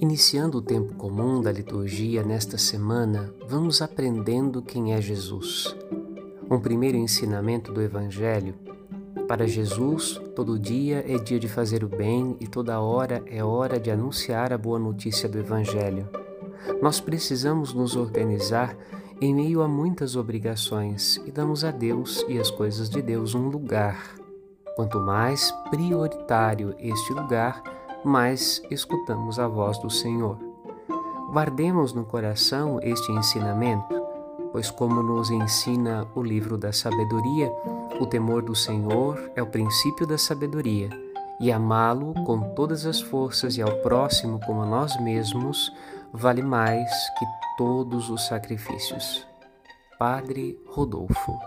Iniciando o tempo comum da liturgia nesta semana, vamos aprendendo quem é Jesus. Um primeiro ensinamento do Evangelho. Para Jesus, todo dia é dia de fazer o bem e toda hora é hora de anunciar a boa notícia do Evangelho. Nós precisamos nos organizar em meio a muitas obrigações e damos a Deus e as coisas de Deus um lugar. Quanto mais prioritário este lugar, mais escutamos a voz do Senhor. Guardemos no coração este ensinamento, pois, como nos ensina o livro da sabedoria, o temor do Senhor é o princípio da sabedoria, e amá-lo com todas as forças e ao próximo como a nós mesmos vale mais que todos os sacrifícios. Padre Rodolfo